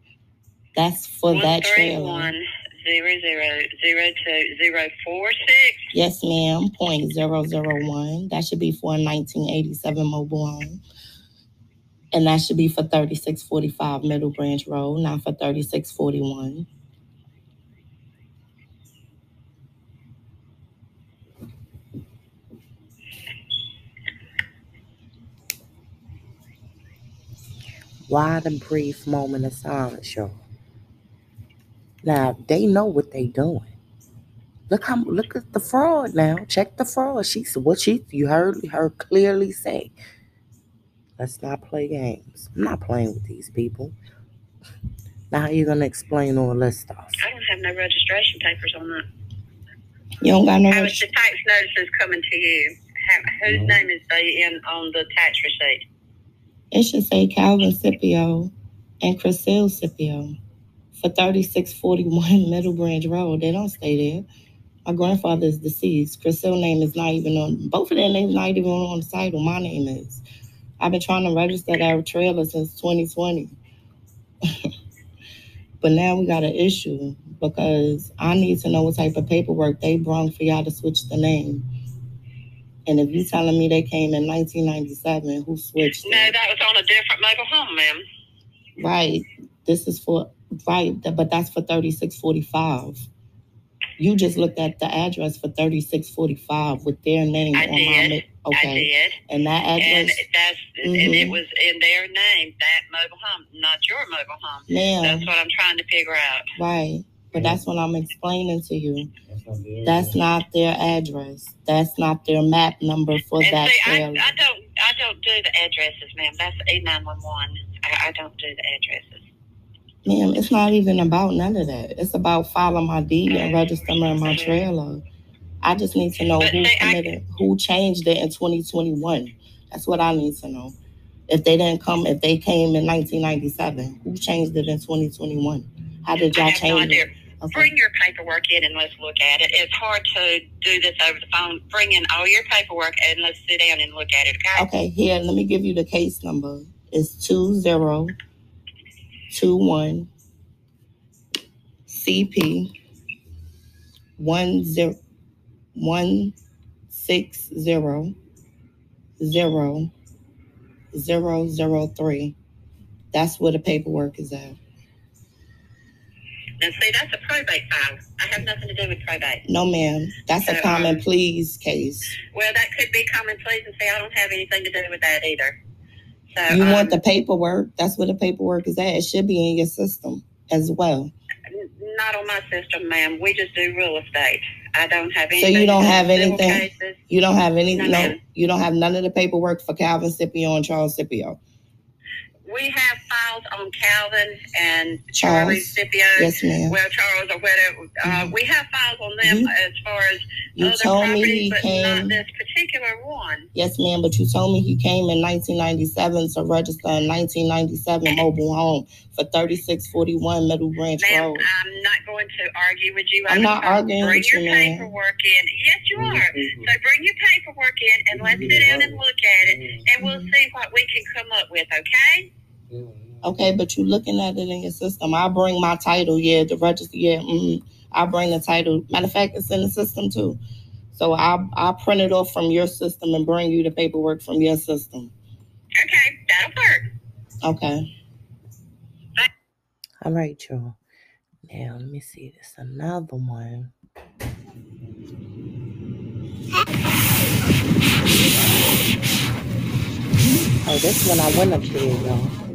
That's for One that trailer. one zero zero zero two zero four six. Yes, ma'am. Point zero zero one. That should be for a nineteen eighty seven mobile home. And that should be for thirty six forty five Middle Branch Road, not for thirty six forty one. Why the brief moment of silence, y'all? Now they know what they doing. Look how look at the fraud now. Check the fraud. She's what she you heard her clearly say. Let's not play games. I'm not playing with these people. Now how you gonna explain all this stuff? I don't have no registration papers on that. You don't got no How is the tax notices coming to you? How, whose name is they in on the tax receipt? It should say Calvin Scipio and Chriselle Scipio for thirty six forty one Middle Branch Road. They don't stay there. My grandfather is deceased. Chriselle name is not even on both of their names not even on the title. My name is. I've been trying to register that trailer since 2020. but now we got an issue because I need to know what type of paperwork they brought for y'all to switch the name. And if you're telling me they came in 1997, who switched No, it? that was on a different mobile home, ma'am. Right. This is for right, but that's for 3645. You just looked at the address for 3645 with their name I on my did. I okay. did. And that And address, that's and it Mhm. was in their name, that mobile home, not your mobile home. ma'am, That's what I'm trying to figure out. right. But that's what I'm explaining to you. That's not their address. That's not their map number for and that see, I, trailer. I don't I don't do the addresses, ma'am. That's E nine one one. I I don't do the addresses. Ma'am, it's not even about none of that. It's about filing my deed and registering my trailer. I just need to know But who I- committed, who changed it in 2021. That's what I need to know. If they didn't come, if they came in 1997, who changed it in 2021? How did I y'all have no change idea. it? Okay. Bring your paperwork in and let's look at it. It's hard to do this over the phone. Bring in all your paperwork and let's sit down and look at it. Okay. Okay, here, let me give you the case number. It's two zero two one CP one zero one six zero zero zero zero three. That's where the paperwork is at. And see, that's a probate file. I have nothing to do with probate. No, ma'am, that's a Uh, common pleas case. Well, that could be common pleas and see, I don't have anything to do with that either. So You um, want the paperwork? That's where the paperwork is at. It should be in your system as well. not on my system, ma'am. We just do real estate. I don't have So anything. you don't have anything? cases. You don't have any No, no, you don't have none of the paperwork for Calvin Scipio and Charles Scipio. We have files on Calvin and Charles. Charlie Scipio. Yes, ma'am. Well, Charles or whatever. Uh, Mhm. we have files on them You- as far as You other told me he but came not this particular one. Yes, ma'am, but you told me he came in 1997 to register a 1997 mobile home for 3641 Middle Branch Ma'am, Road. I'm not going to argue with you. I'm over not arguing Bring with your you, ma'am. paperwork in. Yes, you are. So bring your paperwork in and let's sit down and look at it, and we'll see what we can come up with. Okay? Okay, but you're looking at it in your system. I bring my title, yeah, the register, yeah. Mm, I bring the title. Matter of fact, it's in the system too. So I I print it off from your system and bring you the paperwork from your system. Okay, that'll work. Okay. All right, y'all. Now let me see this another one. Oh, this one I went up there, y'all.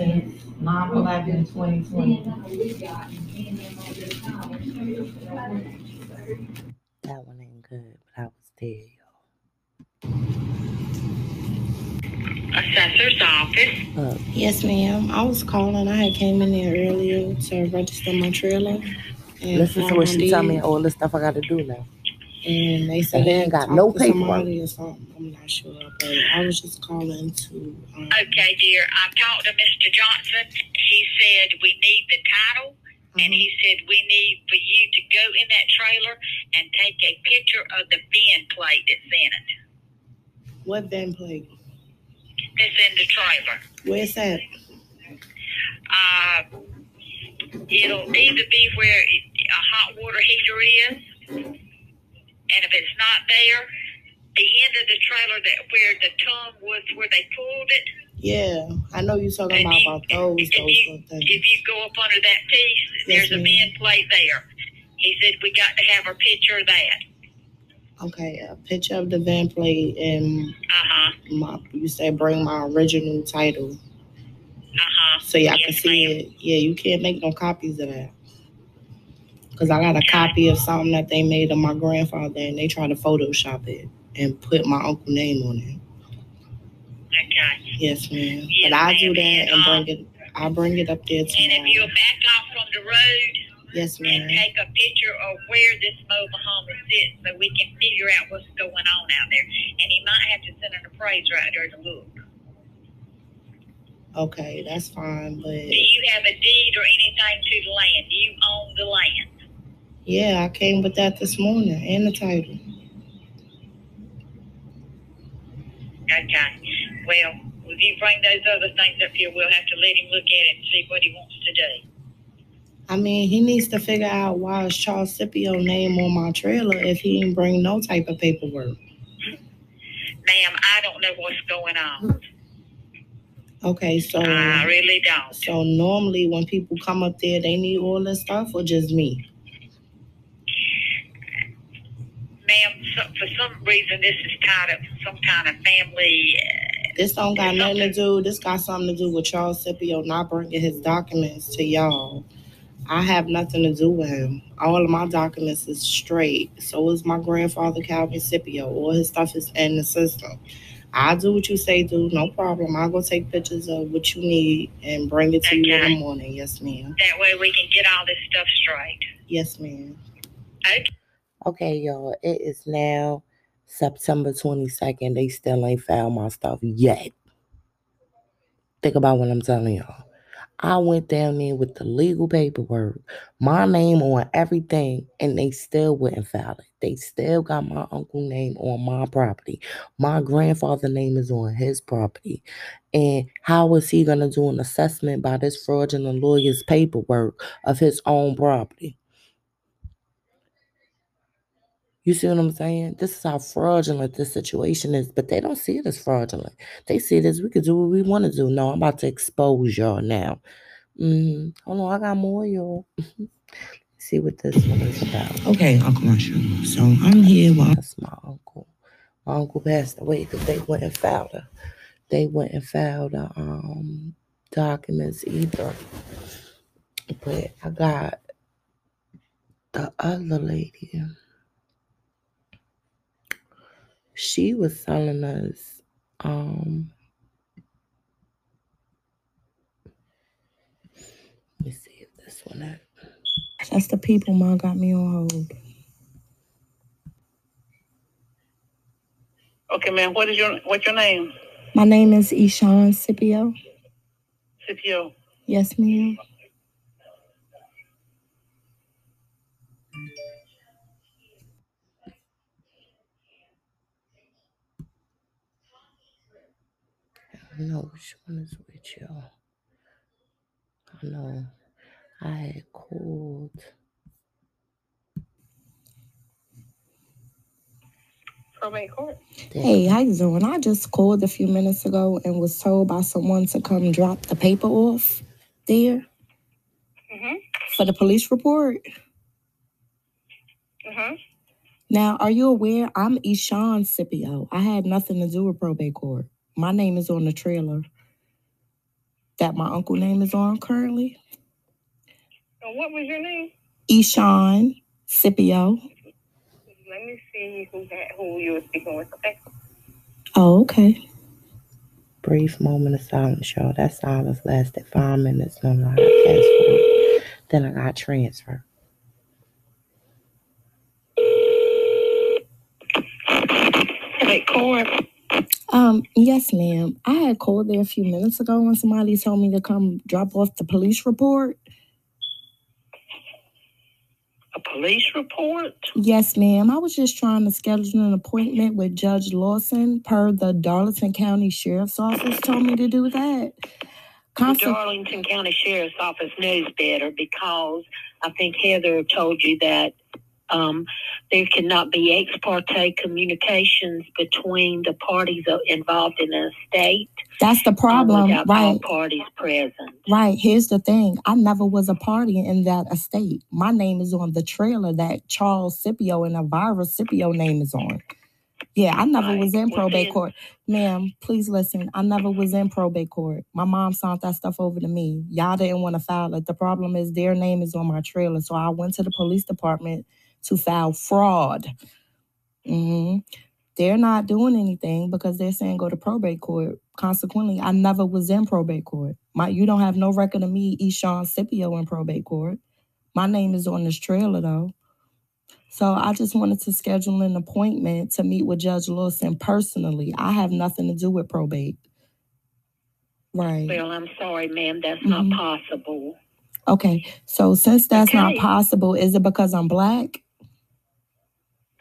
Since nine eleven twenty twenty. That one ain't good, but I was there, y'all. Assessor's office. Look, Yes, ma'am. I was calling. I had came in there earlier to register my trailer. And listen to what she tell me all the stuff I gotta do now. And they said they ain't got no to paperwork. or something. I'm not sure, but I was just calling to. Um, Okay, dear. I talked to Mr. Johnson. He said we need the title, and uh-huh. he said we need for you to go in that trailer and take a picture of the VIN plate that's in it. What van plate? That's in the trailer. Where's that? Uh, it'll either be where a hot water heater is, and if it's not there, the end of the trailer that where the tongue was where they pulled it. Yeah, I know you're talking about, you- about those if those you- things. If you go up under that piece, Yes, there's a ma'am. VIN plate there. He said we got to have a picture of that. Okay, a picture of the van plate and Uh huh. my. You said bring my original title Uh huh. so y'all can see ma'am. it. Yeah, you can't make no copies of that. Cause I got a copy of something that they made of my grandfather, and they tried to Photoshop it and put my uncle name on it. Okay. Yes, ma'am. Yes, but I do that and, and um, bring it. I bring it up there And if you'll back off from the road Yes, ma'am. and take a picture of where this mobile home sitting so we can figure out what's going on out there. And he might have to send an appraiser out there to look. Okay, that's fine. But Do you have a deed or anything to the land? Do you own the land? Yeah, I came with that this morning and the title. Okay. Well, if you bring those other things up here, we'll have to let him look at it and see what he wants to do. I mean, he needs to figure out why is Charles Scipio name on my trailer if he didn't bring no type of paperwork. Ma'am, I don't know what's going on. Okay, so I really don't. so normally when people come up there, they need all this stuff or just me? Ma'am, so, for some reason, this is tied up in some kind of family. Uh, This don't got nothing to do. This got something to do with Charles Scipio not bringing his documents to y'all. I have nothing to do with him. All of my documents is straight. So is my grandfather Calvin Scipio. All his stuff is in the system. I do what you say do, no problem. I'll go take pictures of what you need and bring it to you in the morning. Yes, ma'am. that way we can get all this stuff straight. Yes, ma'am. Okay. Okay, y'all. It is now September 22nd. They still ain't found my stuff yet. Think about what I'm telling y'all. I went down there with the legal paperwork, my name on everything, and they still wouldn't file it. They still got my uncle name on my property. My grandfather name is on his property. And how was he gonna do an assessment by this fraudulent lawyer's paperwork of his own property? You see what I'm saying? This is how fraudulent this situation is, but they don't see it as fraudulent. They see it as we could do what we want to do. No, I'm about to expose y'all now. hmm Hold on, I got more, y'all. see what this one is about. Okay, Uncle Marshall. So I'm here while that's my uncle. My uncle passed away because they went and filed a, they went and filed the um documents either. But I got the other lady. She was selling us um let me see if this one at. That's the people mom got me on hold. Okay, ma'am. What is your what's your name? My name is Ishan Scipio. Scipio. Yes, ma'am. I know which one is which, y'all. I know I had called. Probate court. Hey, how you doing? I just called a few minutes ago and was told by someone to come drop the paper off there Mhm. for the police report. Mhm. Now, are you aware I'm Ishan Scipio? I had nothing to do with probate court. My name is on the trailer that my uncle name is on currently. And what was your name? Ishan Scipio. Let me see who that, who you were speaking with. Okay. Oh, okay. Brief moment of silence, y'all. That silence lasted five minutes. No, no, I got transferred. Then I got transferred. Probate court. Um, yes, ma'am. I had called there a few minutes ago and somebody told me to come drop off the police report. A police report. Yes, ma'am. I was just trying to schedule an appointment with Judge Lawson per the Darlington County Sheriff's Office told me to do that. The Darlington County Sheriff's Office knows better because I think Heather told you that um, there cannot be ex parte communications between the parties involved in an estate That's the um, problem, all right? parties present. Right. Here's the thing. I never was a party in that estate. My name is on the trailer that Charles Scipio and Elvira Scipio name is on. Yeah, I never was Right. in Well, probate then- court. Ma'am, please listen. I never was in probate court. My mom signed that stuff over to me. Y'all didn't want to file it. The problem is their name is on my trailer. So I went to the police department to file fraud. hmm They're not doing anything because they're saying go to probate court. Consequently, I never was in probate court. My you don't have no record of me, Eshawn Scipio, in probate court. My name is on this trailer though. So I just wanted to schedule an appointment to meet with Judge Lawson personally. I have nothing to do with probate. Right. Well, I'm sorry, ma'am, that's Mhm. not possible. Okay. So since that's not possible, is it because I'm black?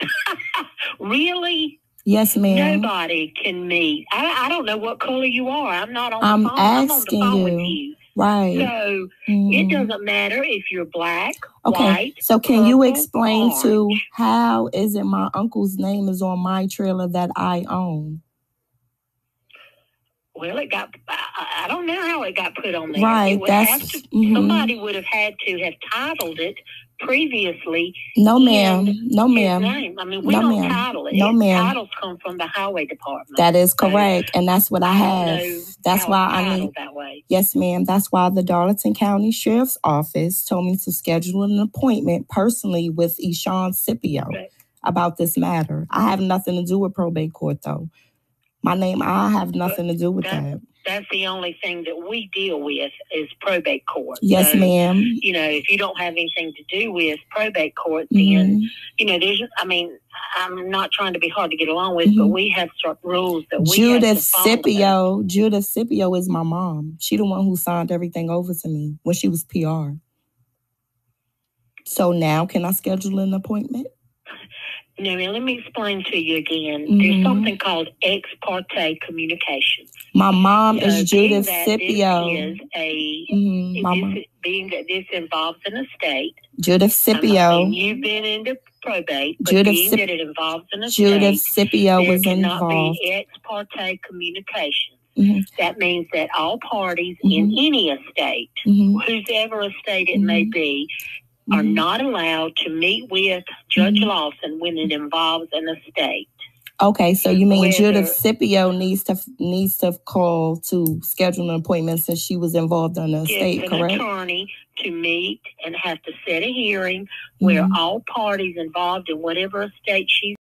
Really? Yes, ma'am. Nobody can meet. I, I don't know what color you are. I'm not on I'm the phone. I'm on the asking phone with you. you. Right. So it Mhm. doesn't matter if you're black, Okay. white. So can you purple, explain to how is it my uncle's name is on my trailer that I own? Well, it got. I, I don't know how it got put on there. Right. Would have That's to, mhm. somebody would have had to have titled it previously. no, ma'am. No, ma'am. name. I mean, we No, don't ma'am. title it. No, ma'am. Titles come from the highway department. That is So, correct, and that's what I have. That's why I need. that way. Yes, ma'am. That's why the Darlington County Sheriff's Office told me to schedule an appointment personally with Eshawn Scipio Right. about this matter. I have nothing to do with probate court, though. My name, I have nothing to do with that- that. That's the only thing that we deal with is probate court. Yes, So, ma'am. You know, if you don't have anything to do with probate court, Mhm. then you know, there's. I mean, I'm not trying to be hard to get along with, but Mhm. we have rules that we Judith have to follow. Scipio, Judith Scipio is my mom. She the one who signed everything over to me when she was PR. So now can I schedule an appointment? No, now let me explain to you again. Mhm. There's something called ex parte communication. My mom So is Judith Scipio. Is a Mhm, this, being that this involves an estate. Judith Scipio. You've been into probate, Judith being Scip- that it involves an estate, Judith Scipio there was involved. be ex parte communication. Mhm. That means that all parties Mm-hmm. in any estate, Mhm, whosever estate it may Mhm. be, are mhm. not allowed to meet with Judge Mhm. Lawson when it involves an estate. Okay, so you mean Whether- Judith Scipio needs to needs to call to schedule an appointment since she was involved in the estate, an correct? attorney to meet and have to set a hearing where Mhm. all parties involved in whatever estate she's